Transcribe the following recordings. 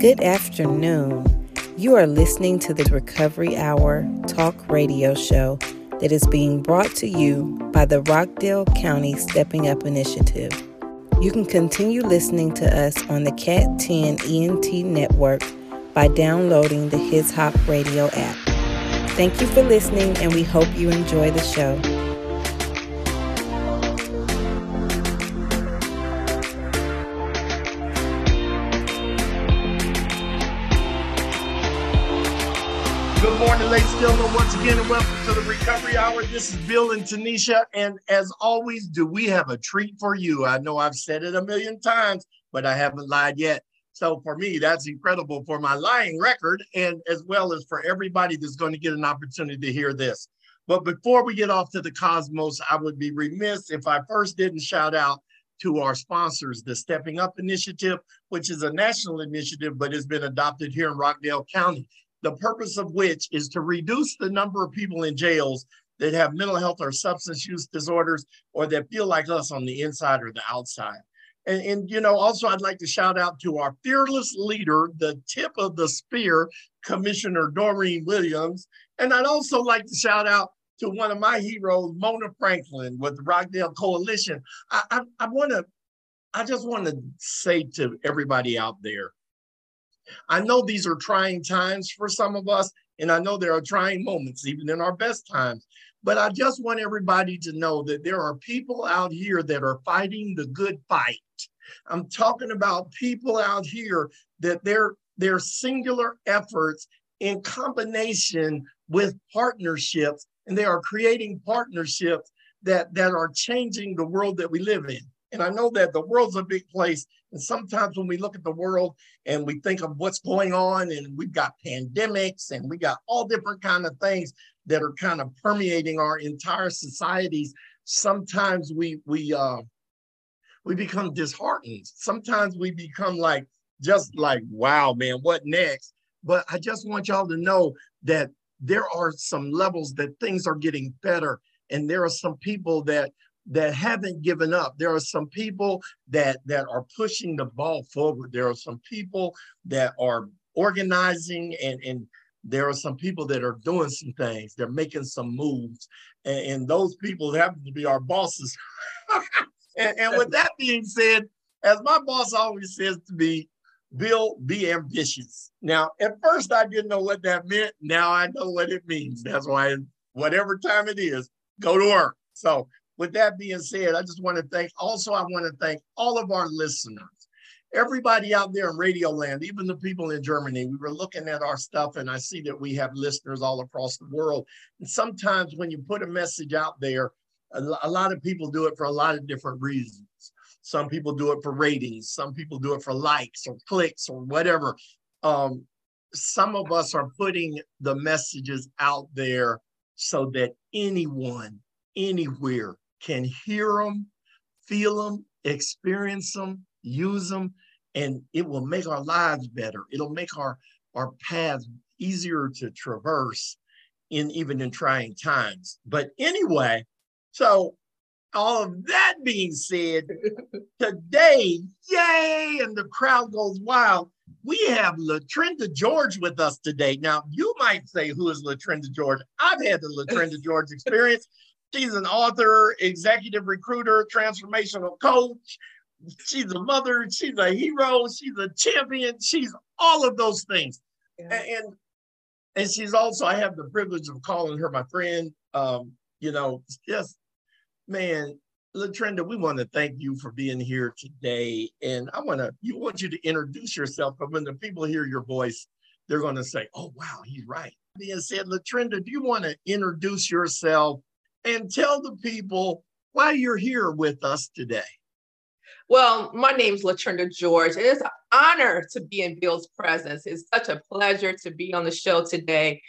Good afternoon. You are listening to the Recovery Hour talk radio show that is being brought to you by the Rockdale County Stepping Up Initiative. You can continue listening to us on the Cat 10 ENT network by downloading the His Hop Radio app. Thank you for listening, and we hope you enjoy the show. Gentlemen. Once again, and welcome to the Recovery Hour. This is Bill and Tanisha. And as always, do we have a treat for you? I know I've said it a million times, but I haven't lied yet. So for me, that's incredible for my lying record and as well as for everybody that's going to get an opportunity to hear this. But before we get off to the cosmos, I would be remiss if I first didn't shout out to our sponsors, the Stepping Up Initiative, which is a national initiative, but has been adopted here in Rockdale County the purpose of which is to reduce the number of people in jails that have mental health or substance use disorders or that feel like us on the inside or the outside. And, and, you know, also I'd like to shout out to our fearless leader, the tip of the spear, Commissioner Doreen Williams. And I'd also like to shout out to one of my heroes, Mona Franklin with the Rockdale Coalition. I, I, I want to, I just want to say to everybody out there, I know these are trying times for some of us, and I know there are trying moments, even in our best times. But I just want everybody to know that there are people out here that are fighting the good fight. I'm talking about people out here that their their singular efforts in combination with partnerships, and they are creating partnerships that that are changing the world that we live in. And I know that the world's a big place. And sometimes when we look at the world and we think of what's going on, and we've got pandemics and we got all different kind of things that are kind of permeating our entire societies, sometimes we we uh we become disheartened. Sometimes we become like just like, wow, man, what next? But I just want y'all to know that there are some levels that things are getting better. And there are some people that that haven't given up. There are some people that that are pushing the ball forward. There are some people that are organizing and and there are some people that are doing some things. They're making some moves, and, and those people happen to be our bosses. and, and with that being said, as my boss always says to me, Bill, be ambitious. Now, at first, I didn't know what that meant. Now I know what it means. That's why, whatever time it is, go to work. So with that being said, I just want to thank, also, I want to thank all of our listeners, everybody out there in Radio Land, even the people in Germany. We were looking at our stuff and I see that we have listeners all across the world. And sometimes when you put a message out there, a, lot of people do it for a lot of different reasons. Some people do it for ratings, some people do it for likes or clicks or whatever. Um, some of us are putting the messages out there so that anyone, anywhere can hear them, feel them, experience them, use them, and it will make our lives better. It'll make our, our paths easier to traverse in even in trying times. But anyway, so all of that being said, today, yay, and the crowd goes wild. We have Latrenda George with us today. Now, you might say, Who is Latrenda George? I've had the Latrenda George experience. She's an author, executive recruiter, transformational coach. She's a mother. She's a hero. She's a champion. She's all of those things. Yeah. And and she's also, I have the privilege of calling her my friend. Um, you know, just man, Latrenda, we want to thank you for being here today. And I want to, you want you to introduce yourself, but when the people hear your voice, they're going to say, oh, wow, he's right. Being said, Latrenda, do you want to introduce yourself and tell the people why you're here with us today. Well, my name is Latrenda George. It is an honor to be in Bill's presence. It's such a pleasure to be on the show today.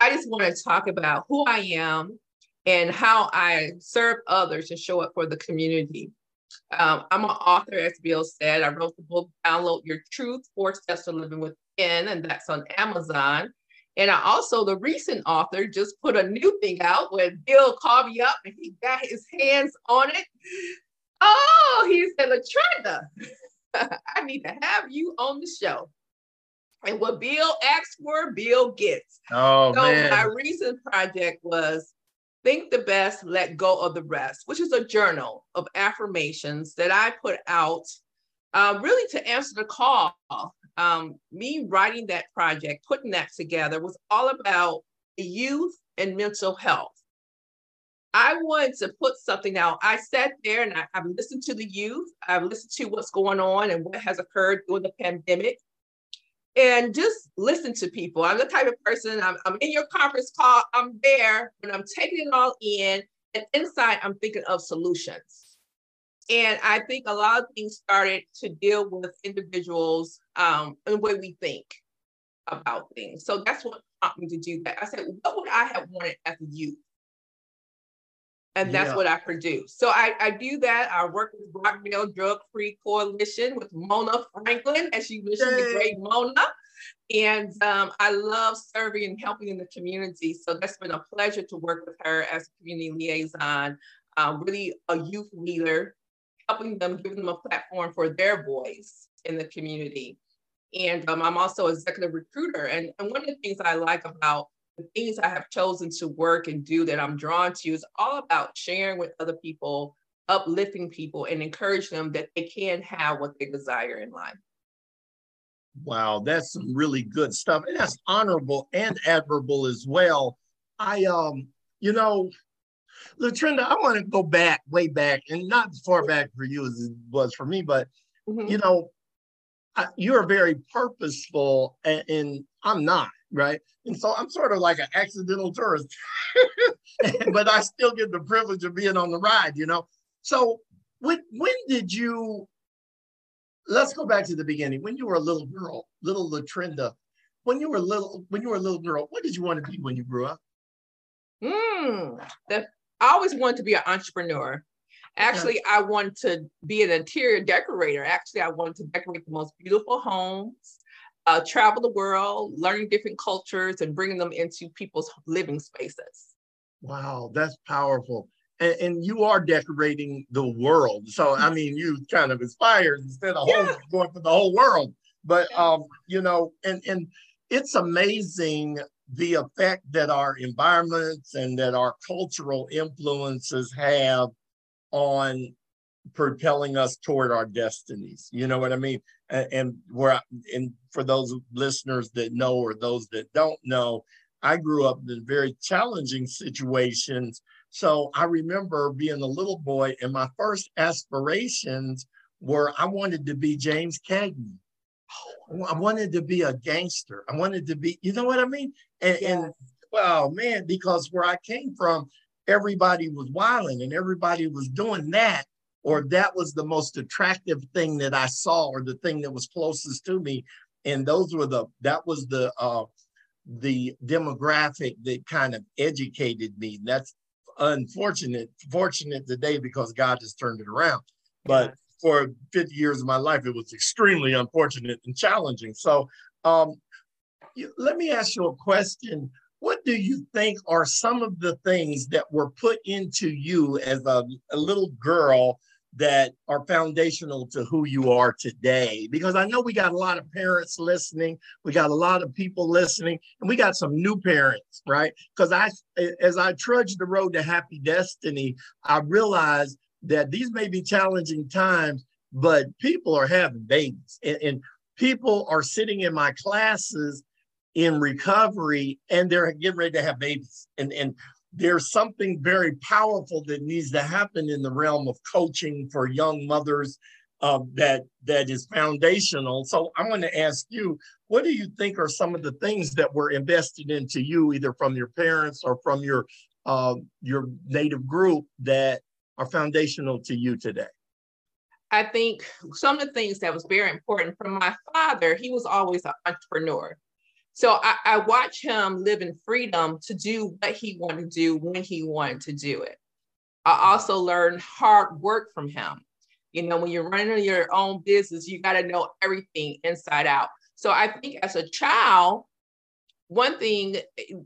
I just want to talk about who I am and how I serve others and show up for the community. Um, I'm an author, as Bill said. I wrote the book, Download Your Truth Four Steps to Living Within, and that's on Amazon. And I also, the recent author, just put a new thing out when Bill called me up and he got his hands on it. Oh, he said, Latrenda, I need to have you on the show. And what Bill asks for, Bill gets. Oh, so man. my recent project was Think the Best, Let Go of the Rest, which is a journal of affirmations that I put out uh, really to answer the call. Um, me writing that project, putting that together was all about youth and mental health. I wanted to put something out. I sat there and I, have listened to the youth. I've listened to what's going on and what has occurred during the pandemic. And just listen to people. I'm the type of person, I'm, I'm in your conference call, I'm there, and I'm taking it all in. And inside, I'm thinking of solutions. And I think a lot of things started to deal with individuals um, and the way we think about things. So that's what prompted me to do that. I said, what would I have wanted as a youth? and that's yeah. what I produce. So I, I do that. I work with Rockdale Drug Free Coalition with Mona Franklin, as you mentioned, Yay. the great Mona. And um, I love serving and helping in the community. So that's been a pleasure to work with her as a community liaison, uh, really a youth leader, helping them, giving them a platform for their voice in the community. And um, I'm also executive recruiter. And, and one of the things I like about the things I have chosen to work and do that I'm drawn to is all about sharing with other people, uplifting people, and encourage them that they can have what they desire in life. Wow, that's some really good stuff. And that's honorable and admirable as well. I um, you know, Latrenda, I want to go back, way back, and not as far back for you as it was for me, but mm-hmm. you know, I, you're very purposeful, and, and I'm not right? And so I'm sort of like an accidental tourist, but I still get the privilege of being on the ride, you know? So when, when did you, let's go back to the beginning. When you were a little girl, little Latrenda, when you were little, when you were a little girl, what did you want to be when you grew up? Mm, the, I always wanted to be an entrepreneur. Actually, I wanted to be an interior decorator. Actually, I wanted to decorate the most beautiful homes uh, travel the world, learning different cultures, and bringing them into people's living spaces. Wow, that's powerful. And, and you are decorating the world. So, I mean, you kind of inspired instead of yeah. going for the whole world. But, um, you know, and, and it's amazing the effect that our environments and that our cultural influences have on propelling us toward our destinies. You know what I mean? And, and where, and for those listeners that know or those that don't know, I grew up in very challenging situations. So I remember being a little boy, and my first aspirations were I wanted to be James Cagney. I wanted to be a gangster. I wanted to be, you know what I mean? And, yeah. and well, man, because where I came from, everybody was wilding and everybody was doing that or that was the most attractive thing that I saw or the thing that was closest to me. And those were the, that was the, uh, the demographic that kind of educated me. That's unfortunate, fortunate today because God has turned it around. But for 50 years of my life, it was extremely unfortunate and challenging. So um, let me ask you a question. What do you think are some of the things that were put into you as a, a little girl that are foundational to who you are today. Because I know we got a lot of parents listening, we got a lot of people listening, and we got some new parents, right? Because I, as I trudge the road to happy destiny, I realized that these may be challenging times, but people are having babies, and, and people are sitting in my classes in recovery, and they're getting ready to have babies, and and there's something very powerful that needs to happen in the realm of coaching for young mothers uh, that that is foundational. So I'm going to ask you, what do you think are some of the things that were invested into you, either from your parents or from your uh, your native group, that are foundational to you today? I think some of the things that was very important from my father, he was always an entrepreneur. So I, I watch him live in freedom to do what he wanted to do when he wanted to do it. I also learned hard work from him. You know, when you're running your own business, you got to know everything inside out. So I think as a child, one thing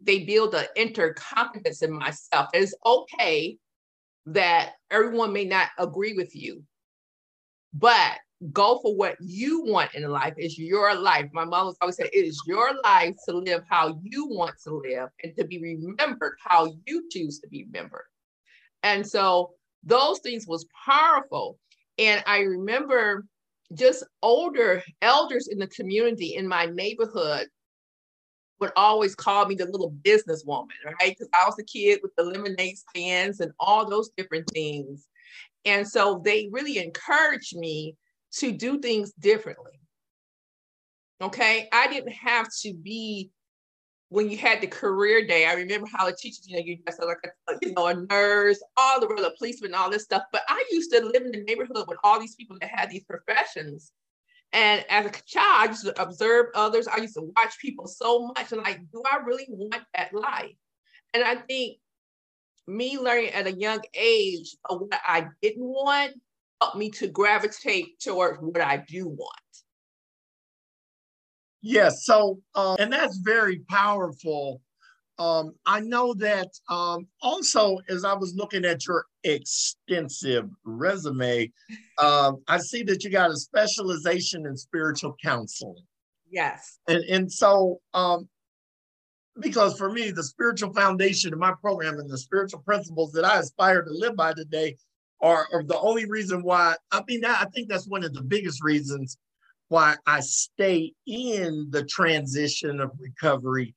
they build an inner confidence in myself. It's okay that everyone may not agree with you, but go for what you want in life. It's your life. My mom always said, it is your life to live how you want to live and to be remembered how you choose to be remembered. And so those things was powerful. And I remember just older elders in the community in my neighborhood would always call me the little businesswoman, right? Because I was a kid with the lemonade stands and all those different things. And so they really encouraged me to do things differently. Okay. I didn't have to be when you had the career day, I remember how the teachers, you know, you just like a, you know, a nurse, all the real policemen, all this stuff. But I used to live in the neighborhood with all these people that had these professions. And as a child, I used to observe others. I used to watch people so much and like, do I really want that life? And I think me learning at a young age of what I didn't want helped me to gravitate towards what I do want. Yes. So, um, and that's very powerful. Um, I know that um, also, as I was looking at your extensive resume, uh, I see that you got a specialization in spiritual counseling. Yes. And, and so, um, because for me, the spiritual foundation of my program and the spiritual principles that I aspire to live by today are, are the only reason why. I mean, I think that's one of the biggest reasons why I stay in the transition of recovery.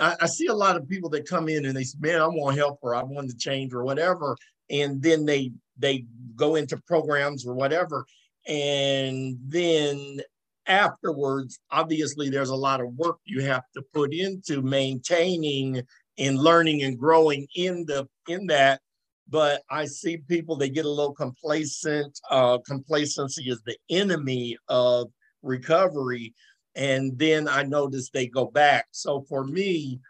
I, I see a lot of people that come in and they say, "Man, I want help," or "I want to change," or whatever, and then they they go into programs or whatever, and then afterwards, obviously, there's a lot of work you have to put into maintaining and learning and growing in the in that. But I see people they get a little complacent. Uh, complacency is the enemy of recovery, and then I notice they go back. So for me,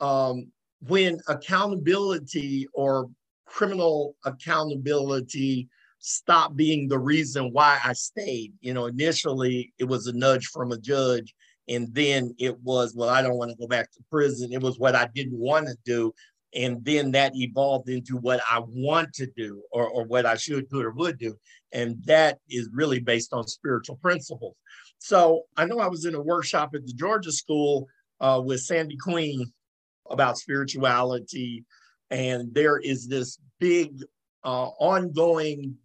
um, when accountability or criminal accountability stopped being the reason why I stayed. You know, initially it was a nudge from a judge, and then it was, well, I don't want to go back to prison. It was what I didn't want to do. And then that evolved into what I want to do or, or what I should, could, or would do. And that is really based on spiritual principles. So I know I was in a workshop at the Georgia School uh, with Sandy Queen about spirituality. And there is this big uh, ongoing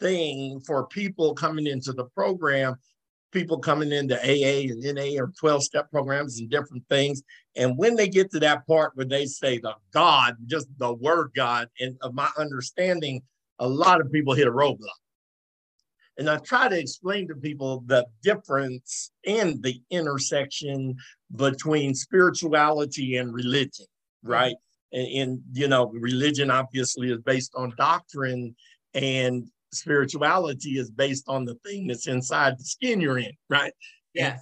thing for people coming into the program, people coming into AA and NA or 12 step programs and different things. And when they get to that part where they say the God, just the word God, and of my understanding, a lot of people hit a roadblock. And I try to explain to people the difference and the intersection between spirituality and religion, right? And, and, you know, religion obviously is based on doctrine, and spirituality is based on the thing that's inside the skin you're in, right? Yes.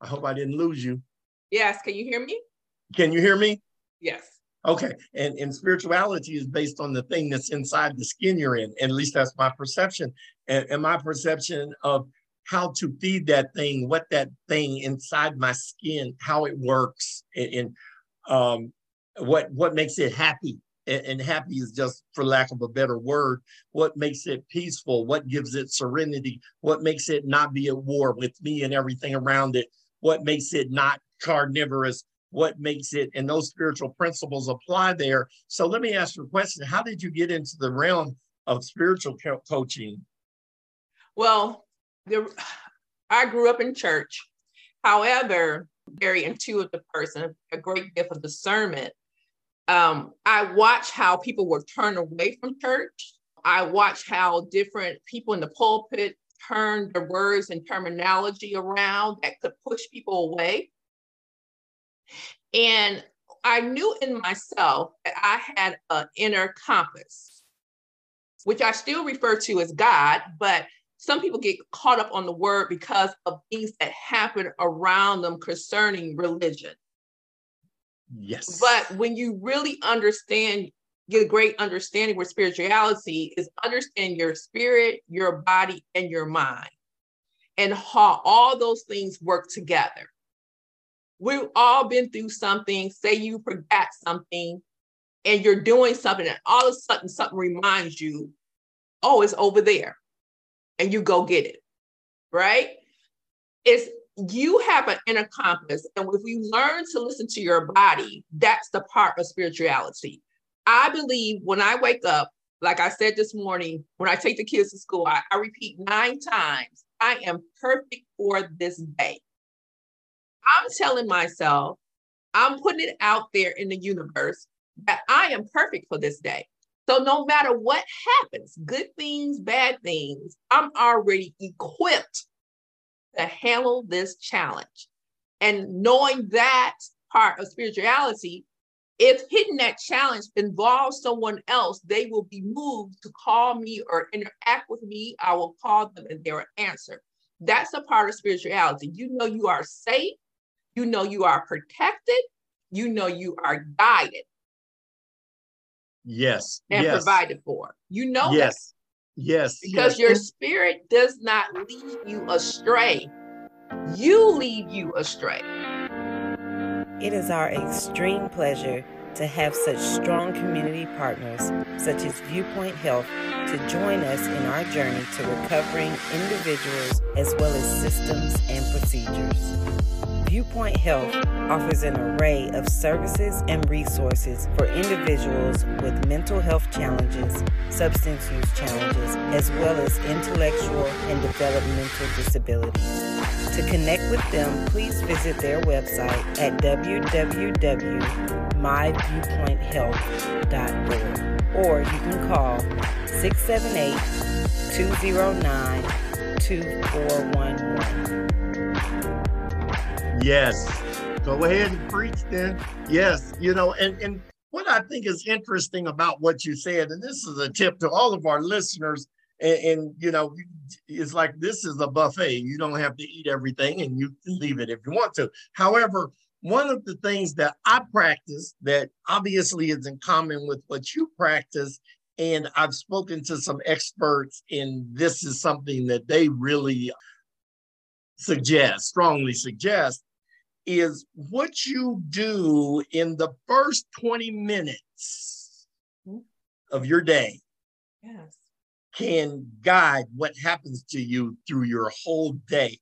I hope I didn't lose you. Yes. Can you hear me? Can you hear me? Yes. Okay. And, and spirituality is based on the thing that's inside the skin you're in. At least that's my perception. And, and my perception of how to feed that thing, what that thing inside my skin, how it works, and, and um, what what makes it happy and happy is just for lack of a better word what makes it peaceful what gives it serenity what makes it not be at war with me and everything around it what makes it not carnivorous what makes it and those spiritual principles apply there. So let me ask you a question. How did you get into the realm of spiritual co- coaching? Well there, i grew up in church. However very intuitive person a great gift of discernment um, I watch how people were turned away from church. I watch how different people in the pulpit turned their words and terminology around that could push people away. And I knew in myself that I had an inner compass, which I still refer to as God, but some people get caught up on the word because of things that happen around them concerning religion. Yes. But when you really understand, get a great understanding where spirituality is understand your spirit, your body, and your mind, and how all those things work together. We've all been through something, say you forgot something, and you're doing something, and all of a sudden something reminds you, oh, it's over there. and you go get it, right? It's you have an inner compass. And if you learn to listen to your body, that's the part of spirituality. I believe when I wake up, like I said this morning, when I take the kids to school, I, I repeat nine times, I am perfect for this day. I'm telling myself, I'm putting it out there in the universe that I am perfect for this day. So no matter what happens, good things, bad things, I'm already equipped to handle this challenge. And knowing that part of spirituality, if hitting that challenge involves someone else, they will be moved to call me or interact with me. I will call them and they will answer. That's a part of spirituality. You know you are safe, you know you are protected, you know you are guided. Yes. And yes. provided for. You know yes. Yes. Because yes. your spirit does not lead you astray. You lead you astray. It is our extreme pleasure to have such strong community partners, such as Viewpoint Health, to join us in our journey to recovering individuals as well as systems and procedures. Viewpoint Health offers an array of services and resources for individuals with mental health challenges, substance use challenges, as well as intellectual and developmental disabilities. To connect with them, please visit their website at www.myviewpointhealth.org or you can call 678 209 2411. Yes. Go ahead and preach then. Yes. You know, and, and what I think is interesting about what you said, and this is a tip to all of our listeners, and, and, you know, it's like this is a buffet. You don't have to eat everything and you can leave it if you want to. However, one of the things that I practice that obviously is in common with what you practice, and I've spoken to some experts, and this is something that they really suggest, strongly suggest, is what you do in the first 20 minutes of your day yes. can guide what happens to you through your whole day,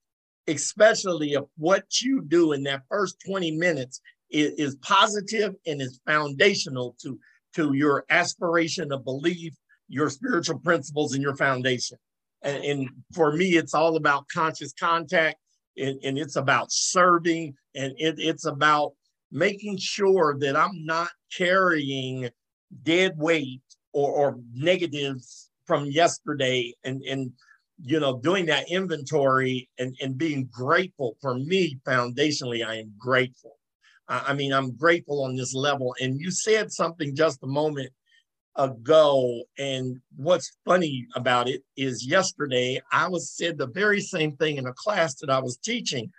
especially if what you do in that first 20 minutes is, is positive and is foundational to, to your aspiration of belief, your spiritual principles, and your foundation. And, and for me, it's all about conscious contact and, and it's about serving and it, it's about making sure that I'm not carrying dead weight or, or negatives from yesterday and, and you know doing that inventory and, and being grateful. For me foundationally i am grateful. I, I mean i'm grateful on this level. And you said something just a moment ago. And what's funny about it is yesterday I was said the very same thing in a class that I was teaching.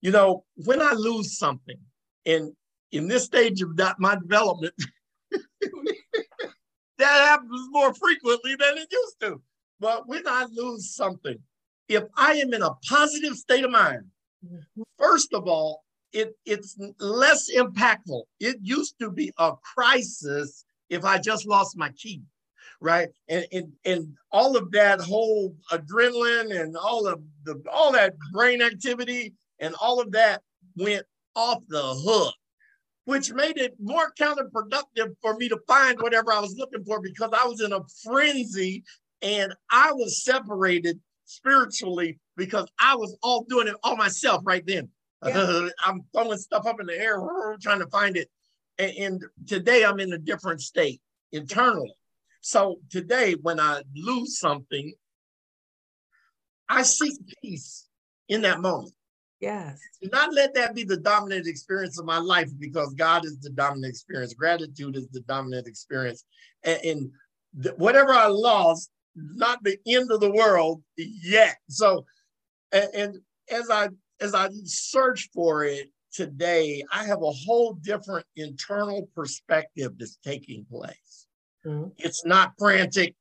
You know, when I lose something, and in this stage of that, my development, that happens more frequently than it used to. But when I lose something, if I am in a positive state of mind, mm-hmm. first of all, it, it's less impactful. It used to be a crisis if I just lost my key, right? And and, and all of that whole adrenaline and all of the all that brain activity and all of that went off the hook, which made it more counterproductive for me to find whatever I was looking for because I was in a frenzy and I was separated spiritually because I was all doing it all myself right then. Yeah. I'm throwing stuff up in the air, trying to find it and today I'm in a different state internally. So today, when I lose something, I seek peace in that moment. Yes. Do not let that be the dominant experience of my life because God is the dominant experience. Gratitude is the dominant experience. And, and th- whatever I lost, not the end of the world yet. So, and, and as I as I search for it, today, I have a whole different internal perspective that's taking place. Mm-hmm. It's not frantic.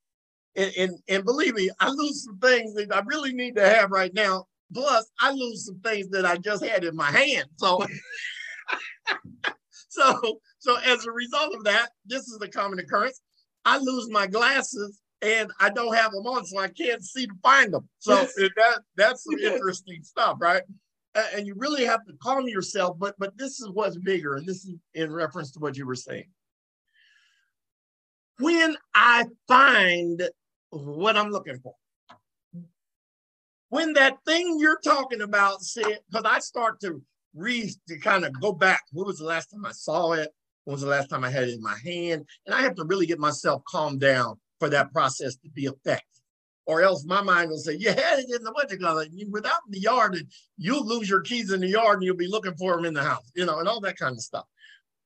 And, and, and believe me, I lose some things that I really need to have right now. Plus, I lose some things that I just had in my hand. So, so, so as a result of that, this is a common occurrence. I lose my glasses and I don't have them on, so I can't see to find them. So that that's some interesting stuff, right? And you really have to calm yourself. But but this is what's bigger, and this is in reference to what you were saying. When I find what I'm looking for, when that thing you're talking about said, because I start to read to kind of go back. When was the last time I saw it? When was the last time I had it in my hand? And I have to really get myself calmed down for that process to be effective. Or else my mind will say, you had it in the what you call it, without the yard, and you'll lose your keys in the yard and you'll be looking for them in the house, you know, and all that kind of stuff.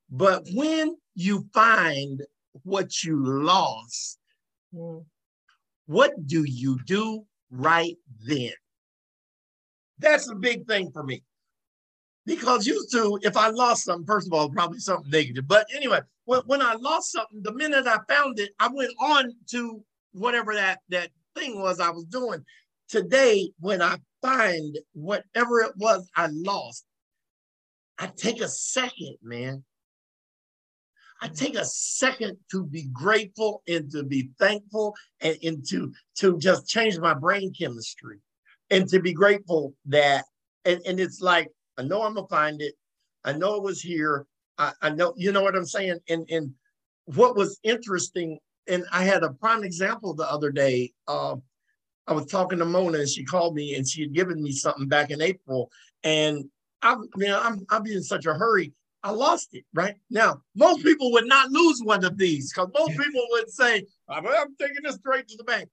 But when you find what you lost, mm. what do you do right then? That's a big thing for me. Because used to, if I lost something, first of all, probably something negative. But anyway, when, when I lost something, the minute I found it, I went on to whatever that, that thing was I was doing. Today, when I find whatever it was I lost, I take a second, man. I take a second to be grateful and to be thankful and, and to, to just change my brain chemistry and to be grateful that, and, and it's like, I know I'm gonna find it. I know it was here. I, I know, you know what I'm saying? And and what was interesting, and I had a prime example the other day. Uh, I was talking to Mona and she called me and she had given me something back in April. And I, you know, I'm I'm in such a hurry. I lost it right now. Most people would not lose one of these because most people would say, I'm, I'm taking this straight to the bank.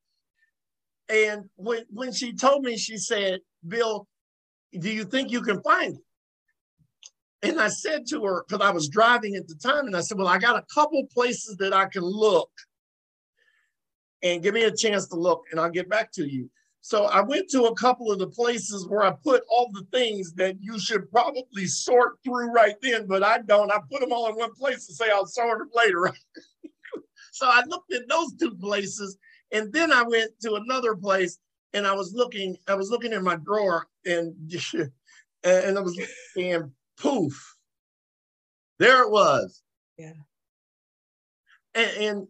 And when when she told me, she said, Bill, do you think you can find it? And I said to her, because I was driving at the time, and I said, Well, I got a couple places that I can look and give me a chance to look, and I'll get back to you. So I went to a couple of the places where I put all the things that you should probably sort through right then, but I don't. I put them all in one place and say I'll sort it later. so I looked at those two places, and then I went to another place and I was looking, I was looking in my drawer and and I was and poof, there it was. Yeah. And, and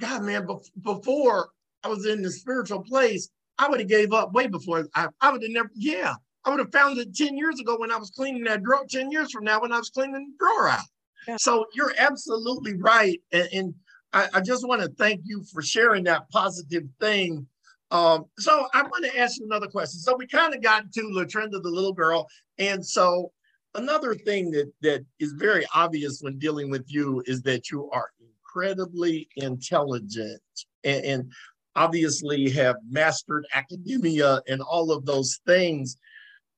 God, man, before I was in the spiritual place, I would have gave up way before. I, I would have never, yeah, I would have found it 10 years ago when I was cleaning that drawer, 10 years from now when I was cleaning the drawer out. Yeah. So you're absolutely right. And, and I, I, just want to thank you for sharing that positive thing um, so I want to ask you another question. So we kind of got to Latrenda, the little girl, and so another thing that that is very obvious when dealing with you is that you are incredibly intelligent and, and obviously have mastered academia and all of those things.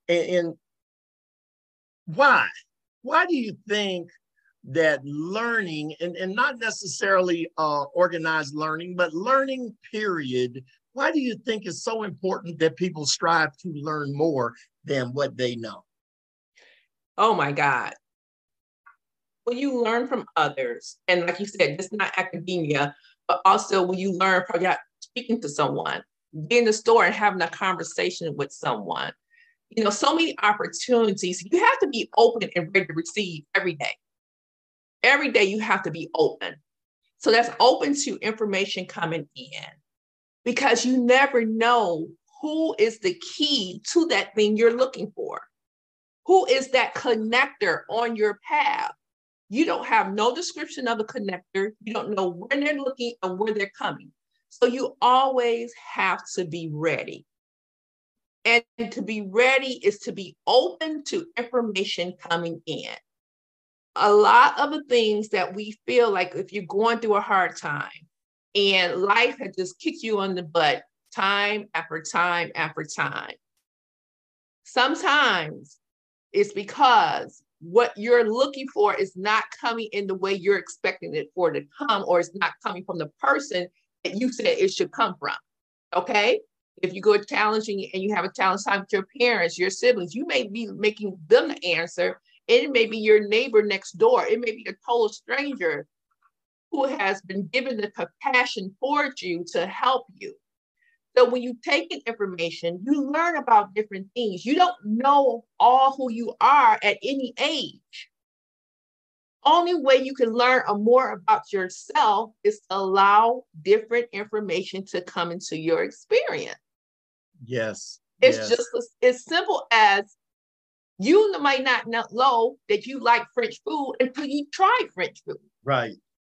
And, and why? Why do you think that learning and, and not necessarily uh, organized learning, but learning period why do you think it's so important that people strive to learn more than what they know? Oh my God. When you learn from others, and like you said, it's not academia, but also when you learn from speaking to someone, being in the store and having a conversation with someone, you know, so many opportunities. You have to be open and ready to receive every day. Every day you have to be open. So that's open to information coming in because you never know who is the key to that thing you're looking for. Who is that connector on your path? You don't have no description of the connector. You don't know when they're looking and where they're coming. So you always have to be ready. And to be ready is to be open to information coming in. A lot of the things that we feel like if you're going through a hard time, and life had just kicked you on the butt time after time after time. Sometimes it's because what you're looking for is not coming in the way you're expecting it for to come, or it's not coming from the person that you said it should come from. Okay. If you go challenging and you have a challenge time with your parents, your siblings, you may be making them the answer. It may be your neighbor next door. It may be a total stranger who has been given the compassion towards you to help you. So when you take in information, you learn about different things. You don't know all who you are at any age. only way you can learn more about yourself is to allow different information to come into your experience. Yes. It's yes. just as, simple as you might not know that you like French food until you try French food. Right.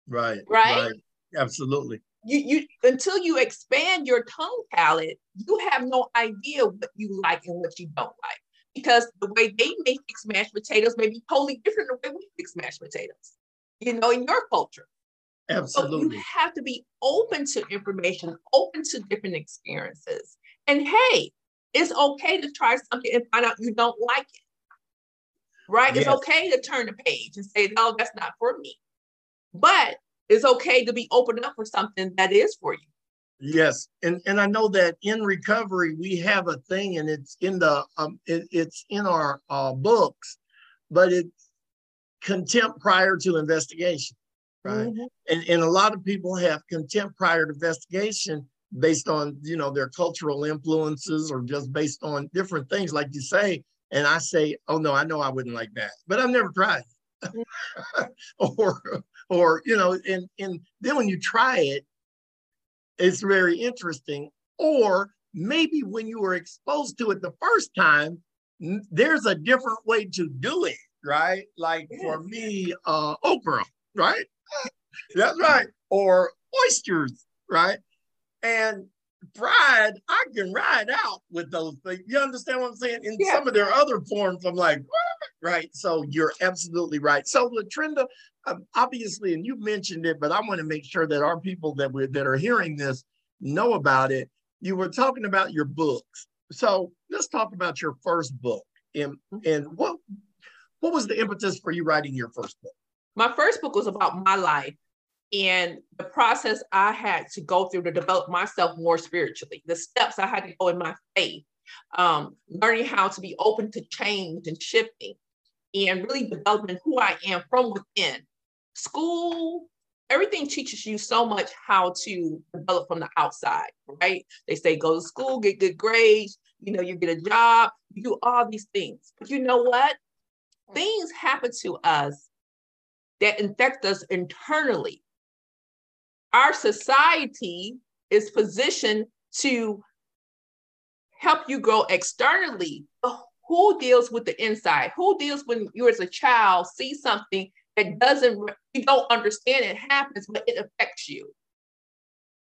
Right. Right. right. Absolutely. You you until you expand your tongue palate, you have no idea what you like and what you don't like because the way they make mixed mashed potatoes may be totally different than the way we mix mashed potatoes, you know, in your culture. Absolutely. So you have to be open to information, open to different experiences. And hey, it's okay to try something and find out you don't like it. Right? Yes. It's okay to turn the page and say, no, that's not for me. But it's okay to be open up for something that is for you. Yes, and and I know that in recovery we have a thing, and it's in the um, it, it's in our uh, books, but it's contempt prior to investigation, right? Mm-hmm. And and a lot of people have contempt prior to investigation based on you know their cultural influences or just based on different things, like you say. And I say, oh no, I know I wouldn't like that, but I've never tried. Mm-hmm. or or you know, and and then when you try it it's very interesting. Or maybe when you were exposed to it the first time, there's a different way to do it, right? Like for me, uh, okra, right? That's right. Or oysters, right? And fried, I can ride out with those things. You understand what I'm saying? In yeah. some of their other forms, I'm like, what? right. So you're absolutely right. So Latrenda, um, obviously, and you mentioned it, but I want to make sure that our people that we that are hearing this know about it. You were talking about your books. So let's talk about your first book. And, and what what was the impetus for you writing your first book? My first book was about my life and the process I had to go through to develop myself more spiritually, the steps I had to go in my faith, um, learning how to be open to change and shifting, and really developing who I am from within. School, everything teaches you so much how to develop from the outside, right? They say go to school, get good grades, you know, you get a job, you do all these things. But you know what? Things happen to us that infect us internally our society is positioned to help you grow externally. Who deals with the inside? Who deals when you as a child see something that doesn't you don't understand it happens, but it affects you.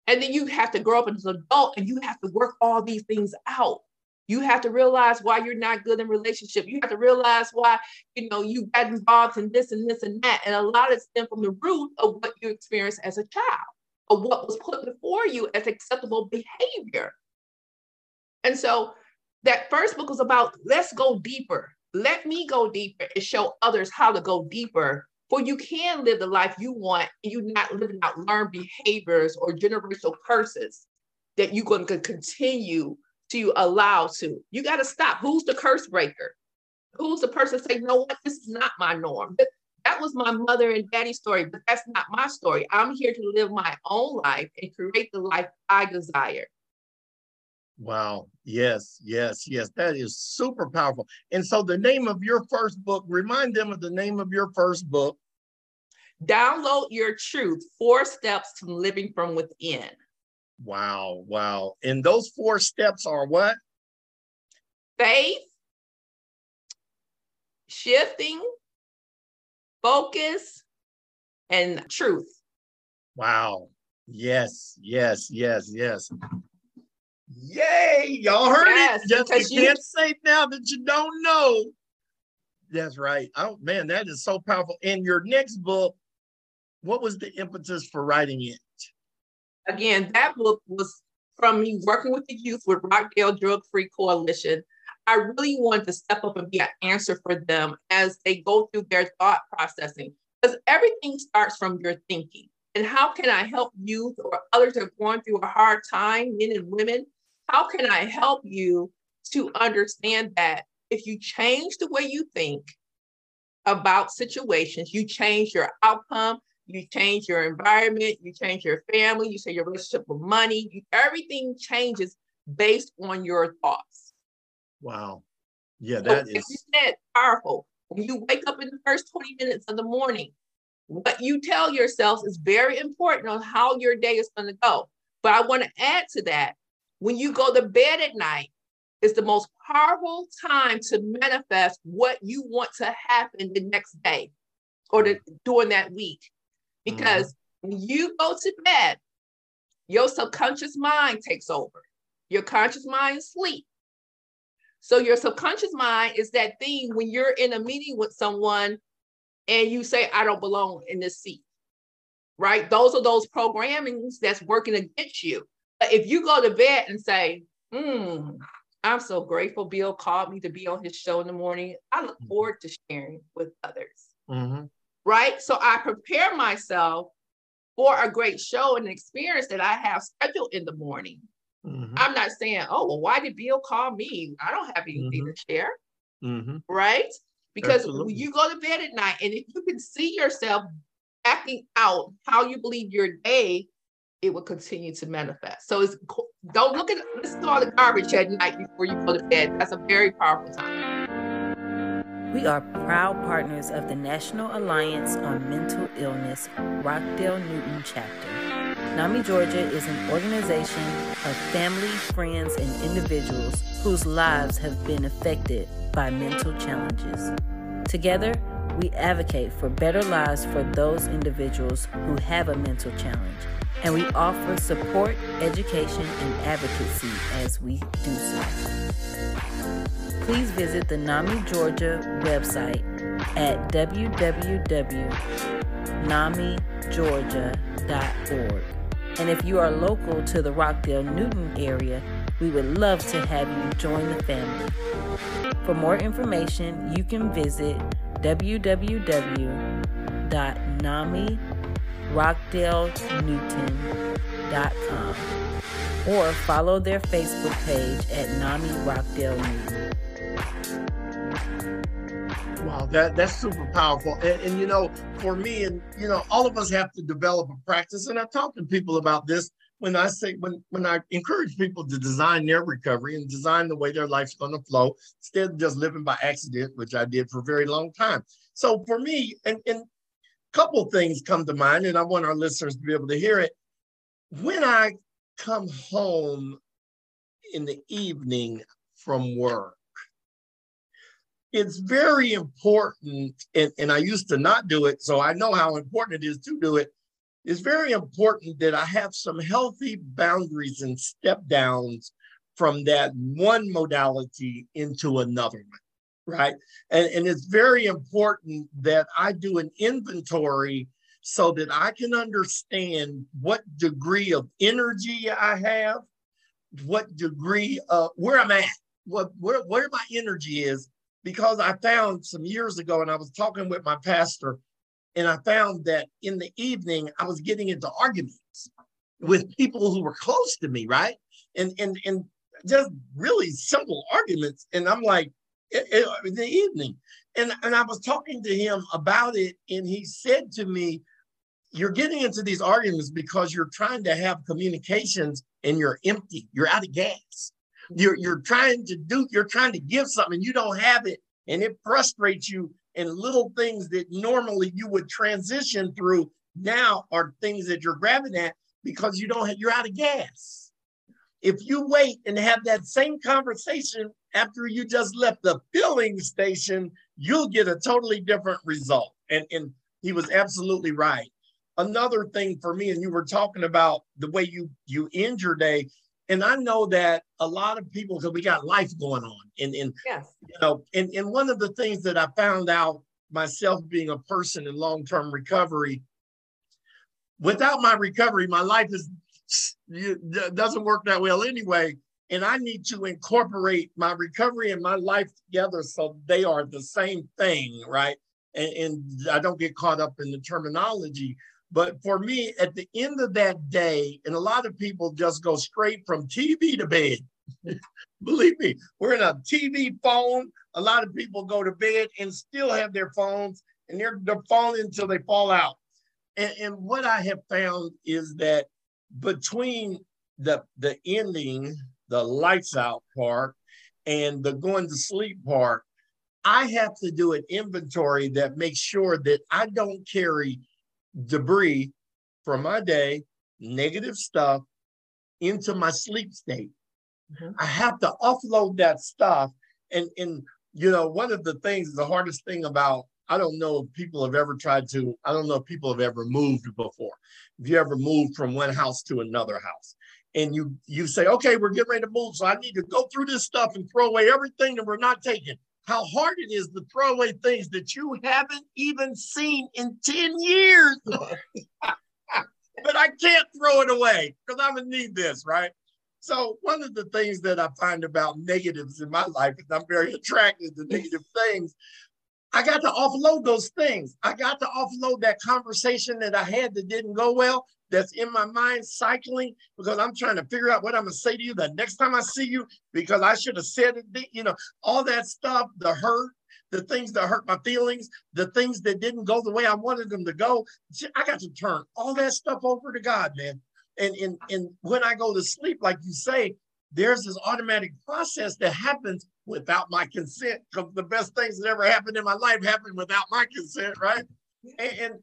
And then you have to grow up as an adult and you have to work all these things out. You have to realize why you're not good in relationship. You have to realize why, you know, you got involved in this and this and that. And a lot of stem from the root of what you experienced as a child, of what was put before you as acceptable behavior. And so that first book was about let's go deeper. Let me go deeper and show others how to go deeper for you can live the life you want and you're not living out learned behaviors or generational curses that you're going to continue to allow to. You got to stop. Who's the curse breaker? Who's the person saying, no, what? This is not my norm. That was my mother and daddy's story, but that's not my story. I'm here to live my own life and create the life I desire. Wow. Yes, yes, yes. That is super powerful. And so the name of your first book, remind them of the name of your first book. Download Your Truth Four Steps to Living from Within. Wow, wow. And those four steps are what? Faith, shifting, focus, and truth. Wow. Yes, yes, yes, yes. Yay! Y'all heard yes, it. Just you, can't say now that you don't know. That's right. Oh man, that is so powerful. And your next book, what was the impetus for writing it? Again, that book was from me working with the youth with Rockdale Drug Free Coalition. I really wanted to step up and be an answer for them as they go through their thought processing. Because everything starts from your thinking. And how can I help youth or others that are going through a hard time, men and women? How can I help you to understand that if you change the way you think about situations, you change your outcome, you change your environment, you change your family, you say your relationship with money, you, everything changes based on your thoughts. Wow. Yeah, that so, is said powerful. When you wake up in the first 20 minutes of the morning, what you tell yourself is very important on how your day is going to go. But I want to add to that when you go to bed at night, it's the most powerful time to manifest what you want to happen the next day or the, during that week. Because mm-hmm. when you go to bed, your subconscious mind takes over. Your conscious mind sleep. So your subconscious mind is that thing when you're in a meeting with someone and you say, I don't belong in this seat, right? Those are those programmings that's working against you. But if you go to bed and say, hmm, I'm so grateful Bill called me to be on his show in the morning. I look mm-hmm. forward to sharing with others. Mm-hmm. Right. So I prepare myself for a great show and experience that I have scheduled in the morning. Mm-hmm. I'm not saying, oh, well, why did Bill call me? I don't have anything mm-hmm. to share. Mm-hmm. Right. Because you go to bed at night and if you can see yourself acting out how you believe your day, it will continue to manifest. So it's don't look at listen to all the garbage at night before you go to bed. That's a very powerful time. We are proud partners of the National Alliance on Mental Illness, Rockdale Newton chapter. NAMI Georgia is an organization of family, friends, and individuals whose lives have been affected by mental challenges. Together, we advocate for better lives for those individuals who have a mental challenge, and we offer support, education, and advocacy as we do so. Please visit the NAMI Georgia website at www.namigeorgia.org. And if you are local to the Rockdale Newton area, we would love to have you join the family. For more information, you can visit www.namirockdalenewton.com or follow their Facebook page at NAMI Rockdale Newton. Wow, that, that's super powerful. And, and, you know, for me, and you know, all of us have to develop a practice. And I talk to people about this when I say when when I encourage people to design their recovery and design the way their life's going to flow instead of just living by accident, which I did for a very long time. So for me, and, and a couple things come to mind, and I want our listeners to be able to hear it. When I come home in the evening from work, it's very important, and, and I used to not do it, so I know how important it is to do it. It's very important that I have some healthy boundaries and step downs from that one modality into another one, right? And, and it's very important that I do an inventory so that I can understand what degree of energy I have, what degree of where I'm at, what where, where my energy is, because I found some years ago, and I was talking with my pastor, and I found that in the evening I was getting into arguments with people who were close to me, right? And and and just really simple arguments. And I'm like, in the evening, and and I was talking to him about it, and he said to me, "You're getting into these arguments because you're trying to have communications and you're empty. You're out of gas." You're you're trying to do, you're trying to give something, you don't have it, and it frustrates you. And little things that normally you would transition through now are things that you're grabbing at because you don't have, you're out of gas. If you wait and have that same conversation after you just left the filling station, you'll get a totally different result. And, and he was absolutely right. Another thing for me, and you were talking about the way you you end your day, and I know that a lot of people, because we got life going on, and and yes. you know, and and one of the things that I found out myself being a person in long term recovery, without my recovery, my life is doesn't work that well anyway. And I need to incorporate my recovery and my life together so they are the same thing, right? And, and I don't get caught up in the terminology. But for me, at the end of that day, and a lot of people just go straight from TV to bed. Believe me, we're in a TV phone. A lot of people go to bed and still have their phones, and they're, they're falling until they fall out. And, and what I have found is that between the the ending, the lights out part, and the going to sleep part, I have to do an inventory that makes sure that I don't carry debris from my day, negative stuff into my sleep state. Mm-hmm. I have to offload that stuff. And, and, you know, one of the things, the hardest thing about, I don't know if people have ever tried to, I don't know if people have ever moved before. If you ever moved from one house to another house and you you say, okay, we're getting ready to move. So I need to go through this stuff and throw away everything that we're not taking. How hard it is to throw away things that you haven't even seen in 10 years. but I can't throw it away because I'm gonna need this, right? So one of the things that I find about negatives in my life is I'm very attracted to negative things. I got to offload those things. I got to offload that conversation that I had that didn't go well, that's in my mind cycling because I'm trying to figure out what I'm gonna say to you the next time I see you because I should have said it, you know, all that stuff, the hurt, the things that hurt my feelings, the things that didn't go the way I wanted them to go. I got to turn all that stuff over to God, man. And, and, and when I go to sleep, like you say, there's this automatic process that happens without my consent because the best things that ever happened in my life happened without my consent, right? And, and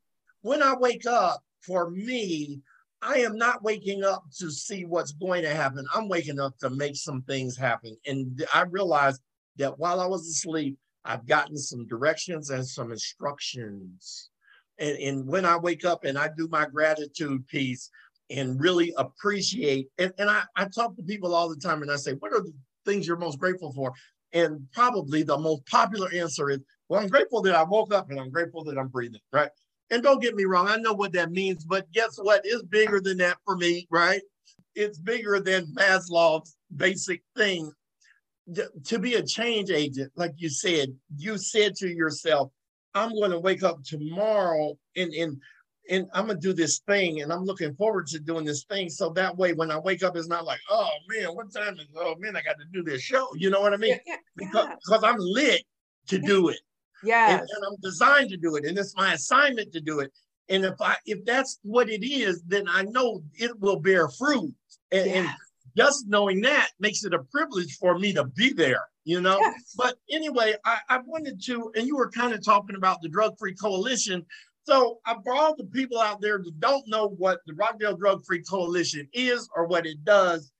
when I wake up, for me, I am not waking up to see what's going to happen. I'm waking up to make some things happen. And I realized that while I was asleep, I've gotten some directions and some instructions. And, and when I wake up and I do my gratitude piece and really appreciate, and, and I, I talk to people all the time and I say, what are the things you're most grateful for? And probably the most popular answer is, well, I'm grateful that I woke up and I'm grateful that I'm breathing, right? And don't get me wrong, I know what that means, but guess what? It's bigger than that for me, right? It's bigger than Maslow's basic thing to be a change agent, like you said, you said to yourself, I'm going to wake up tomorrow and, and, and I'm going to do this thing and I'm looking forward to doing this thing. So that way, when I wake up, it's not like, oh man, what time is, oh man, I got to do this show. You know what I mean? Yeah, yeah, because, because I'm lit to do it. Yeah. And, and I'm designed to do it. And it's my assignment to do it. And if I if that's what it is, then I know it will bear fruit. And, and just knowing that makes it a privilege for me to be there, you know. Yes. But anyway, I, I wanted to, and you were kind of talking about the Drug Free Coalition. So I brought the people out there that don't know what the Rockdale Drug Free Coalition is or what it does.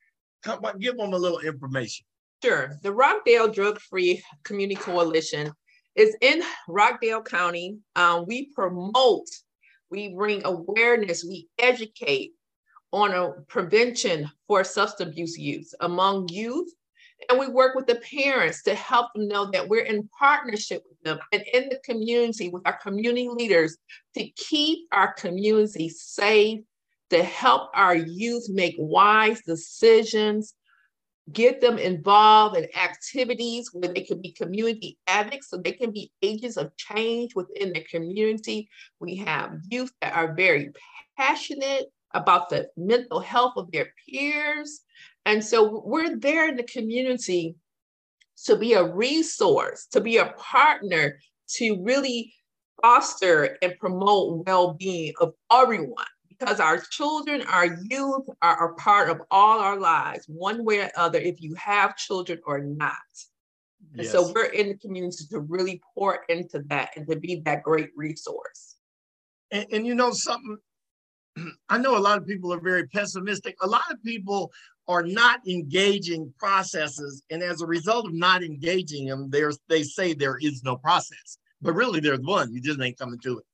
Come, give them a little information. Sure. The Rockdale Drug Free Community Coalition is in Rockdale County. Um, we promote, we bring awareness, we educate on a prevention for substance abuse use among youth. And we work with the parents to help them know that we're in partnership with them and in the community with our community leaders to keep our community safe, to help our youth make wise decisions, get them involved in activities where they can be community addicts so they can be agents of change within the community. We have youth that are very passionate about the mental health of their peers. And so we're there in the community to be a resource, to be a partner, to really foster and promote well-being of everyone because our children, our youth are a part of all our lives, one way or other, if you have children or not. And yes. so we're in the community to really pour into that and to be that great resource. And, and you know something, I know a lot of people are very pessimistic. A lot of people are not engaging processes, and as a result of not engaging them, there's they say there is no process, but really there's one. You just ain't coming to it.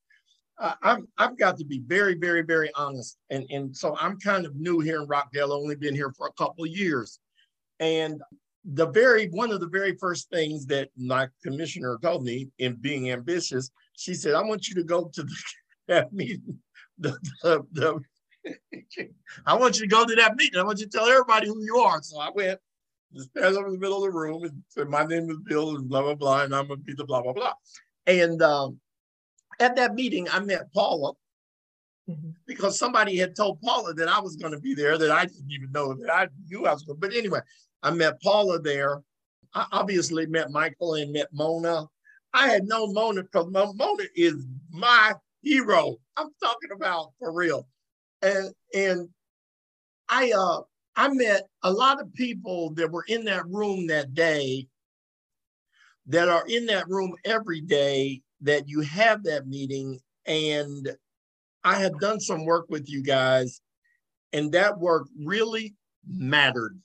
I'm, I've got to be very, very, very honest. And, and so I'm kind of new here in Rockdale, only been here for a couple of years. And the very, one of the very first things that my commissioner told me in being ambitious, she said, I want you to go to the, that meeting. The, the, the, I want you to go to that meeting. I want you to tell everybody who you are. So I went, just stand over in the middle of the room and said, my name is Bill and blah, blah, blah, and I'm going to be the blah, blah, blah. And um, at that meeting, I met Paula mm-hmm. because somebody had told Paula that I was going to be there that I didn't even know that I knew I was going. But anyway, I met Paula there. I obviously met Michael and met Mona. I had known Mona because Mona is my hero. I'm talking about for real. And and I uh I met a lot of people that were in that room that day that are in that room every day that you have that meeting and I have done some work with you guys, and that work really mattered.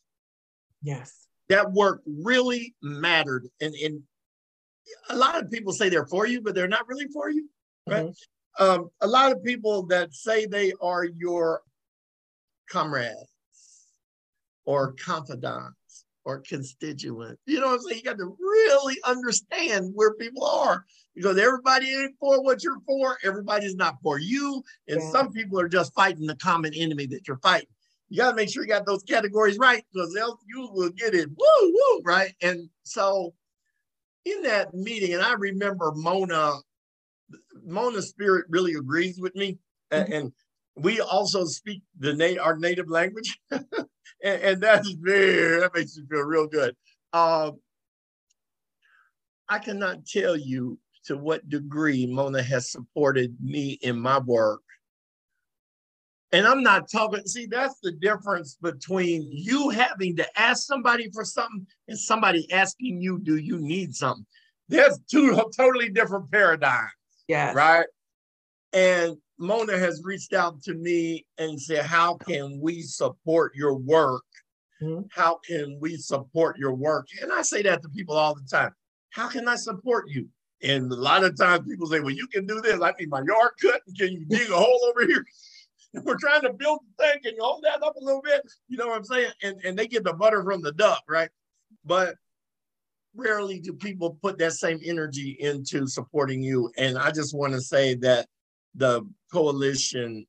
Yes. That work really mattered. And, and a lot of people say they're for you, but they're not really for you, right? Mm-hmm. Um, a lot of people that say they are your comrades or confidants or constituent. You know what I'm saying? You got to really understand where people are because everybody ain't for what you're for. Everybody's not for you. And yeah. some people are just fighting the common enemy that you're fighting. You got to make sure you got those categories right because else you will get it woo, woo, right? And so in that meeting, and I remember Mona, Mona's spirit really agrees with me. Mm-hmm. And, we also speak the na- our native language. and, and, that's very, that makes me feel real good. Uh, I cannot tell you to what degree Mona has supported me in my work. And I'm not talking, see, that's the difference between you having to ask somebody for something and somebody asking you, do you need something? There's two totally different paradigms. Yeah. Right. And Mona has reached out to me and said, How can we support your work? Mm-hmm. How can we support your work? And I say that to people all the time. How can I support you? And a lot of times people say, well, you can do this. I need my yard cut. Can you dig a hole over here? We're trying to build the thing. Can you hold that up a little bit? You know what I'm saying? And, and they get the butter from the duck, right? But rarely do people put that same energy into supporting you. And I just want to say that the coalition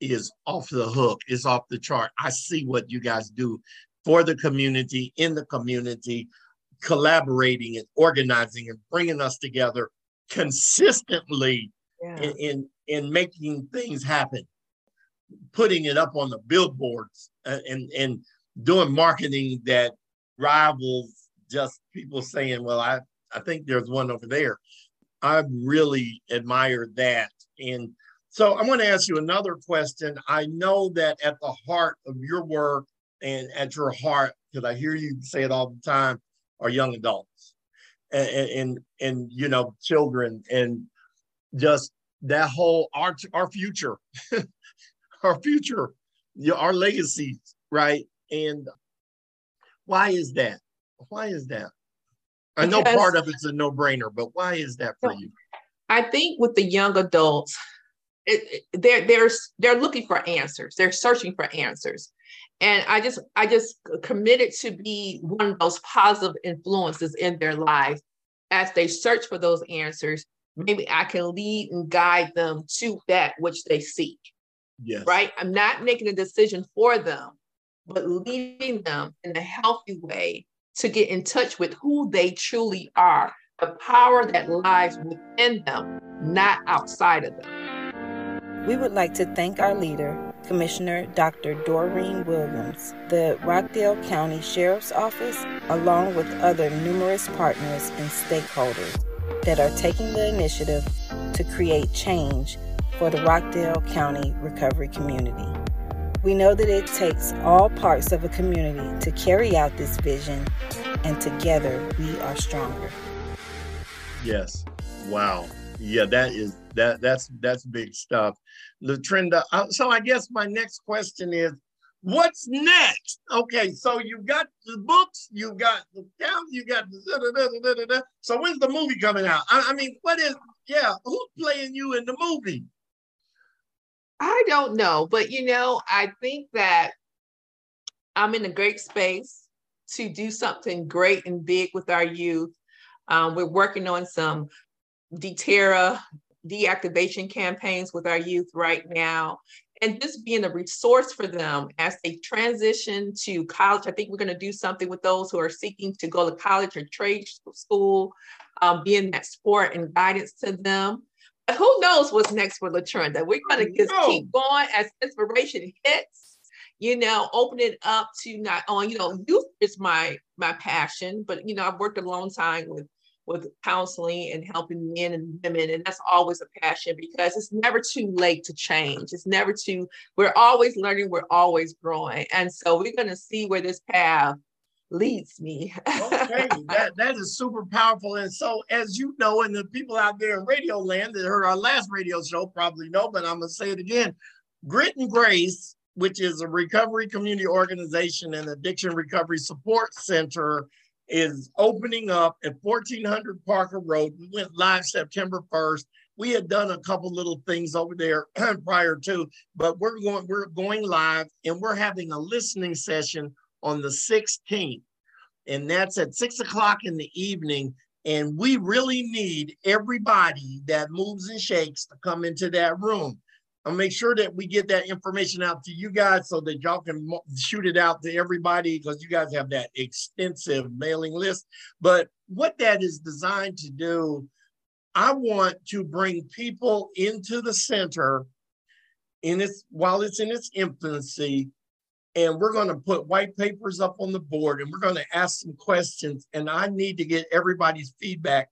is off the hook, is off the chart. I see what you guys do for the community, in the community collaborating and organizing and bringing us together consistently yeah. in, in, in making things happen, putting it up on the billboards uh, and and doing marketing that rivals just people saying, "Well, I I think there's one over there." I really admire that, and so I want to ask you another question. I know that at the heart of your work and at your heart, because I hear you say it all the time, are young adults and, and, and you know, children and just that whole our, our future, our future, our legacy, right? And why is that? Why is that? I know because, part of it's a no brainer, but why is that for you? I think with the young adults, it, they're they're they're looking for answers. They're searching for answers, and i just i just committed to be one of those positive influences in their life as they search for those answers maybe i can lead and guide them to that which they seek yes. right i'm not making a decision for them but leading them in a healthy way to get in touch with who they truly are the power that lies within them not outside of them we would like to thank our leader Commissioner Dr. Doreen Williams, the Rockdale County Sheriff's Office, along with other numerous partners and stakeholders that are taking the initiative to create change for the Rockdale County recovery community. We know that it takes all parts of a community to carry out this vision, and together we are stronger. Yes. Wow. Yeah, that is that that's that's big stuff. Latrenda, uh, so I guess my next question is what's next? Okay, so you've got the books, you've got the count, you got the da, da, da, so when's the movie coming out? I, I mean, what is yeah, who's playing you in the movie? I don't know, but you know, I think that I'm in a great space to do something great and big with our youth. Um, we're working on some Deterra deactivation campaigns with our youth right now and just being a resource for them as they transition to college. I think we're going to do something with those who are seeking to go to college or trade school, um, being that support and guidance to them. But who knows what's next for Latrenda? We're going to just keep going as inspiration hits. You know, open it up to not only you know youth is my my passion, but you know I've worked a long time with with counseling and helping men and women. And that's always a passion because it's never too late to change. It's never too, we're always learning, we're always growing. And so we're going to see where this path leads me. okay, that, that is super powerful. And so, as you know, and the people out there in radio land that heard our last radio show probably know, but I'm going to say it again Grit and Grace, which is a recovery community organization and addiction recovery support center, is opening up at 1400 Parker Road. We went live September 1st. We had done a couple little things over there prior to, but we're going we're going live and we're having a listening session on the 16th. And that's at six o'clock in the evening. And we really need everybody that moves and shakes to come into that room. I'll make sure that we get that information out to you guys so that y'all can shoot it out to everybody because you guys have that extensive mailing list. But what that is designed to do, I want to bring people into the center in its while it's in its infancy and we're going to put white papers up on the board and we're going to ask some questions and i need to get everybody's feedback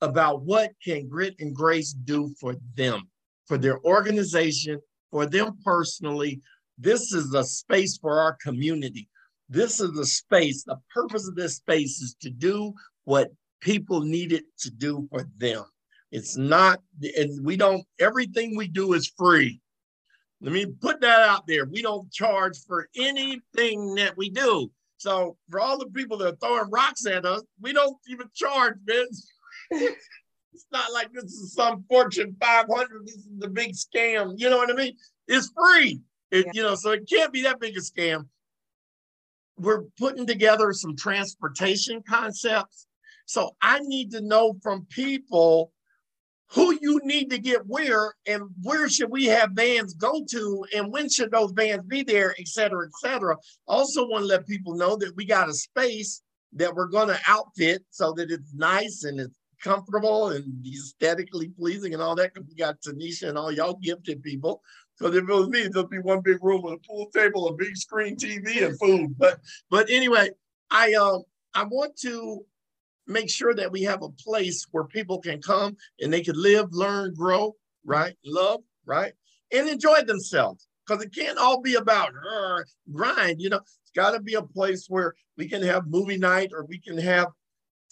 about what can grit and grace do for them for their organization for them personally this is a space for our community this is the space the purpose of this space is to do what people need it to do for them it's not and we don't everything we do is free let me put that out there. We don't charge for anything that we do. So for all the people that are throwing rocks at us, we don't even charge, man. it's not like this is some Fortune 500. This is the big scam. You know what I mean? It's free. It, yeah. You know, so it can't be that big a scam. We're putting together some transportation concepts. So I need to know from people who you need to get where and where should we have vans go to and when should those vans be there, et cetera, et cetera. Also want to let people know that we got a space that we're going to outfit so that it's nice and it's comfortable and aesthetically pleasing and all that. Because we got Tanisha and all y'all gifted people. So if it was me, there'd be one big room with a pool table, a big screen TV, and food. But but anyway, I um I want to make sure that we have a place where people can come and they can live, learn, grow, right? Love, right? And enjoy themselves. Because it can't all be about grind, you know. It's got to be a place where we can have movie night or we can have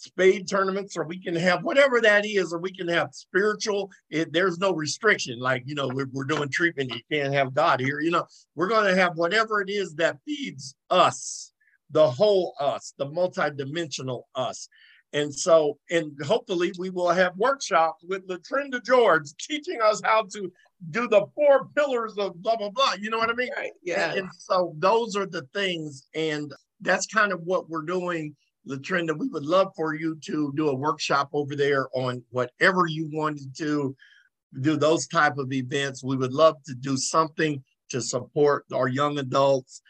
spade tournaments or we can have whatever that is or we can have spiritual it, there's no restriction like you know we're, we're doing treatment you can't have god here you know we're going to have whatever it is that feeds us the whole us the multidimensional us and so, and hopefully we will have workshops with Latrenda George teaching us how to do the four pillars of blah, blah, blah. You know what I mean? Right. Yeah. And, and so those are the things. And that's kind of what we're doing. Latrenda, we would love for you to do a workshop over there on whatever you wanted to do those type of events. We would love to do something to support our young adults,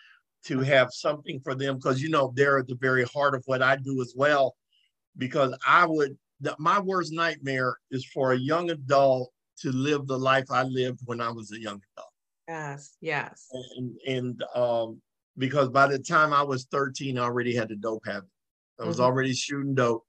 to have something for them, because you know they're at the very heart of what I do as well because I would, my worst nightmare is for a young adult to live the life I lived when I was a young adult. Yes, yes. And, and um, because by the time I was 13, I already had a dope habit. I was mm-hmm. already shooting dope.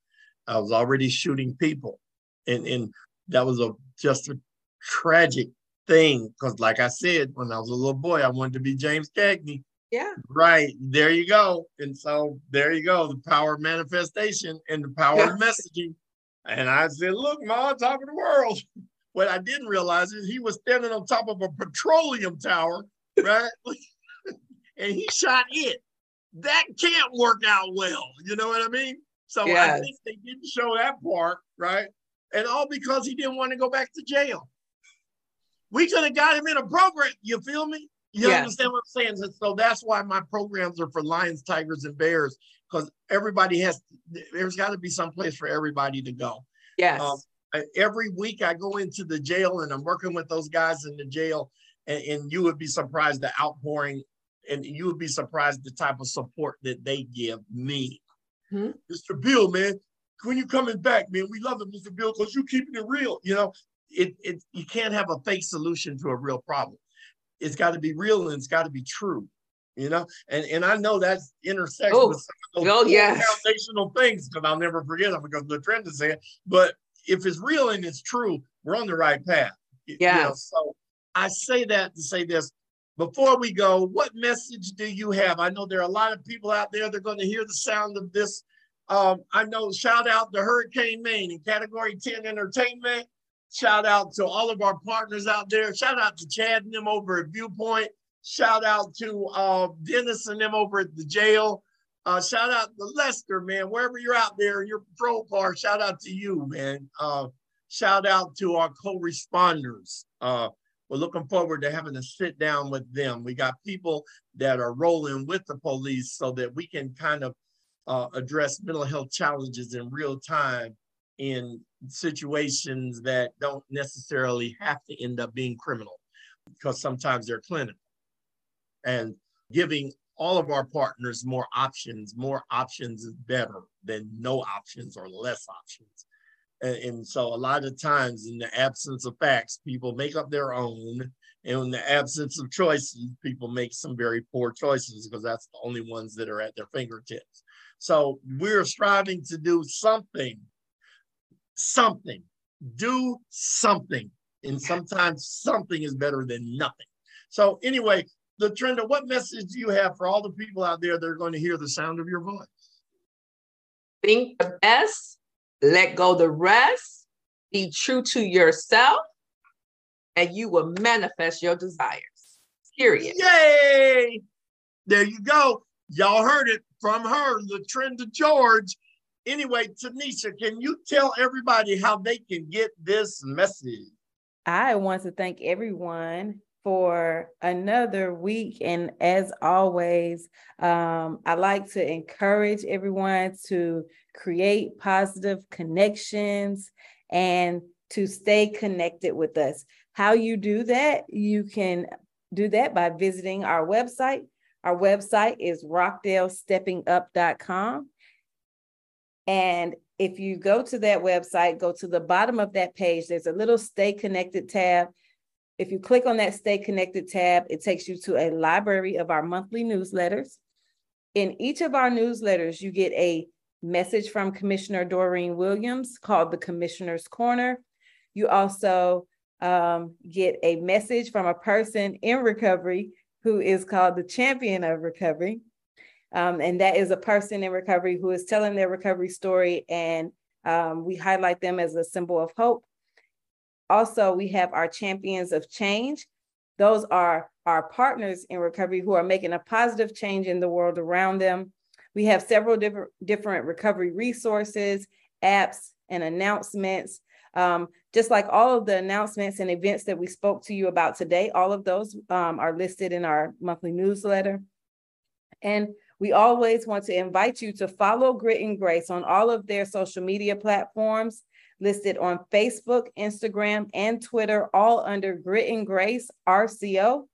I was already shooting people. And, and that was a just a tragic thing. Because like I said, when I was a little boy, I wanted to be James Cagney. Yeah. Right. There you go. And so there you go. The power of manifestation and the power of messaging. And I said, look, Ma, on top of the world. What I didn't realize is he was standing on top of a petroleum tower, right? and he shot it. That can't work out well. You know what I mean? So yes. I think they didn't show that part, right? And all because he didn't want to go back to jail. We could have got him in a program. You feel me? You yes. understand what I'm saying? So that's why my programs are for lions, tigers, and bears, because everybody has, there's got to be some place for everybody to go. Yes. Um, every week I go into the jail and I'm working with those guys in the jail, and, and you would be surprised the outpouring, and you would be surprised the type of support that they give me. Hmm? Mr. Bill, man, when you coming back, man, we love it, Mr. Bill, because you keeping it real. You know, it, it you can't have a fake solution to a real problem it's got to be real and it's got to be true you know and and i know that's intersects oh, with some of those oh, yes. foundational things because i'll never forget them because the trend is saying but if it's real and it's true we're on the right path yeah you know? so i say that to say this before we go, what message do you have? I know there are a lot of people out there that are going to hear the sound of this. Um, I know, shout out to Hurricane Maine and Category 10 Entertainment. Shout out to all of our partners out there. Shout out to Chad and them over at Viewpoint. Shout out to uh, Dennis and them over at the jail. Uh, shout out to Lester, man. Wherever you're out there your patrol car, shout out to you, man. Uh, shout out to our co-responders. Uh, we're looking forward to having a sit down with them. We got people that are rolling with the police so that we can kind of uh, address mental health challenges in real time in situations that don't necessarily have to end up being criminal because sometimes they're clinical. And giving all of our partners more options, more options is better than no options or less options. And, and so a lot of times in the absence of facts, people make up their own. And in the absence of choices, people make some very poor choices because that's the only ones that are at their fingertips. So we're striving to do something, something, do something. And sometimes something is better than nothing. So anyway, LaTrenda, what message do you have for all the people out there that are going to hear the sound of your voice? Think the best, let go the rest, be true to yourself, and you will manifest your desires. Period. Yay! There you go. Y'all heard it from her, LaTrenda George. Anyway, Tanisha, can you tell everybody how they can get this message? I want to thank everyone for another week. And as always, um, I like to encourage everyone to create positive connections and to stay connected with us. How you do that, you can do that by visiting our website. Our website is rockdalesteppingup.com. And if you go to that website, go to the bottom of that page, there's a little stay connected tab if you click on that Stay Connected tab, it takes you to a library of our monthly newsletters. In each of our newsletters, you get a message from Commissioner Doreen Williams called the Commissioner's Corner. You also um, get a message from a person in recovery who is called the Champion of Recovery. Um, and that is a person in recovery who is telling their recovery story, and um, we highlight them as a symbol of hope. Also, we have our champions of change. Those are our partners in recovery who are making a positive change in the world around them. We have several different, different recovery resources, apps, and announcements. Um, just like all of the announcements and events that we spoke to you about today, all of those um, are listed in our monthly newsletter. And we always want to invite you to follow Grit and Grace on all of their social media platforms listed on Facebook, Instagram, and Twitter, all under Grit and Grace RCO.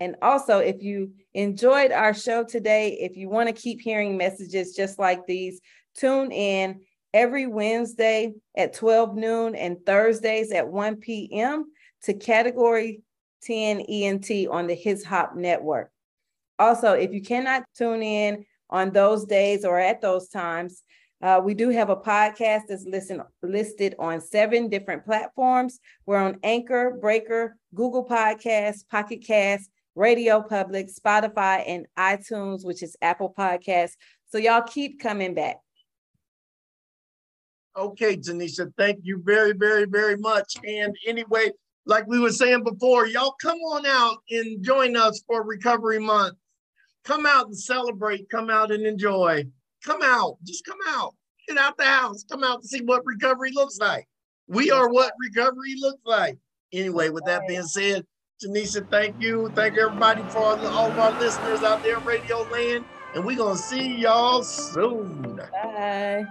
And also, if you enjoyed our show today, if you want to keep hearing messages just like these, tune in every Wednesday at 12 noon and Thursdays at 1 p.m. to Category 10 ENT on the His Hop Network. Also, if you cannot tune in on those days or at those times, uh, we do have a podcast that's listen, listed on seven different platforms. We're on Anchor, Breaker, Google Podcasts, Pocket Cast, Radio Public, Spotify, and iTunes, which is Apple Podcasts. So y'all keep coming back. Okay, Tanisha, thank you very, very, very much. And anyway, like we were saying before, y'all come on out and join us for Recovery Month. Come out and celebrate, come out and enjoy. Come out. Just come out. Get out the house. Come out and see what recovery looks like. We are what recovery looks like. Anyway, with that being said, Tanisha, thank you. Thank everybody for all, all of our listeners out there in Radio Land. And we're going to see y'all soon. Bye.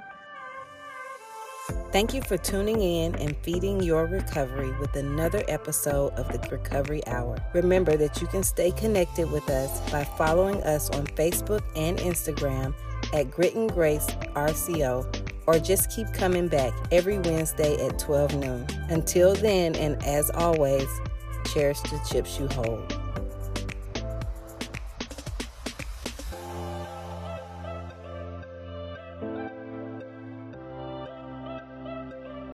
Thank you for tuning in and feeding your recovery with another episode of the Recovery Hour. Remember that you can stay connected with us by following us on Facebook and Instagram at Grit and Grace RCO or just keep coming back every Wednesday at 12 noon. Until then, and as always, cherish the chips you hold.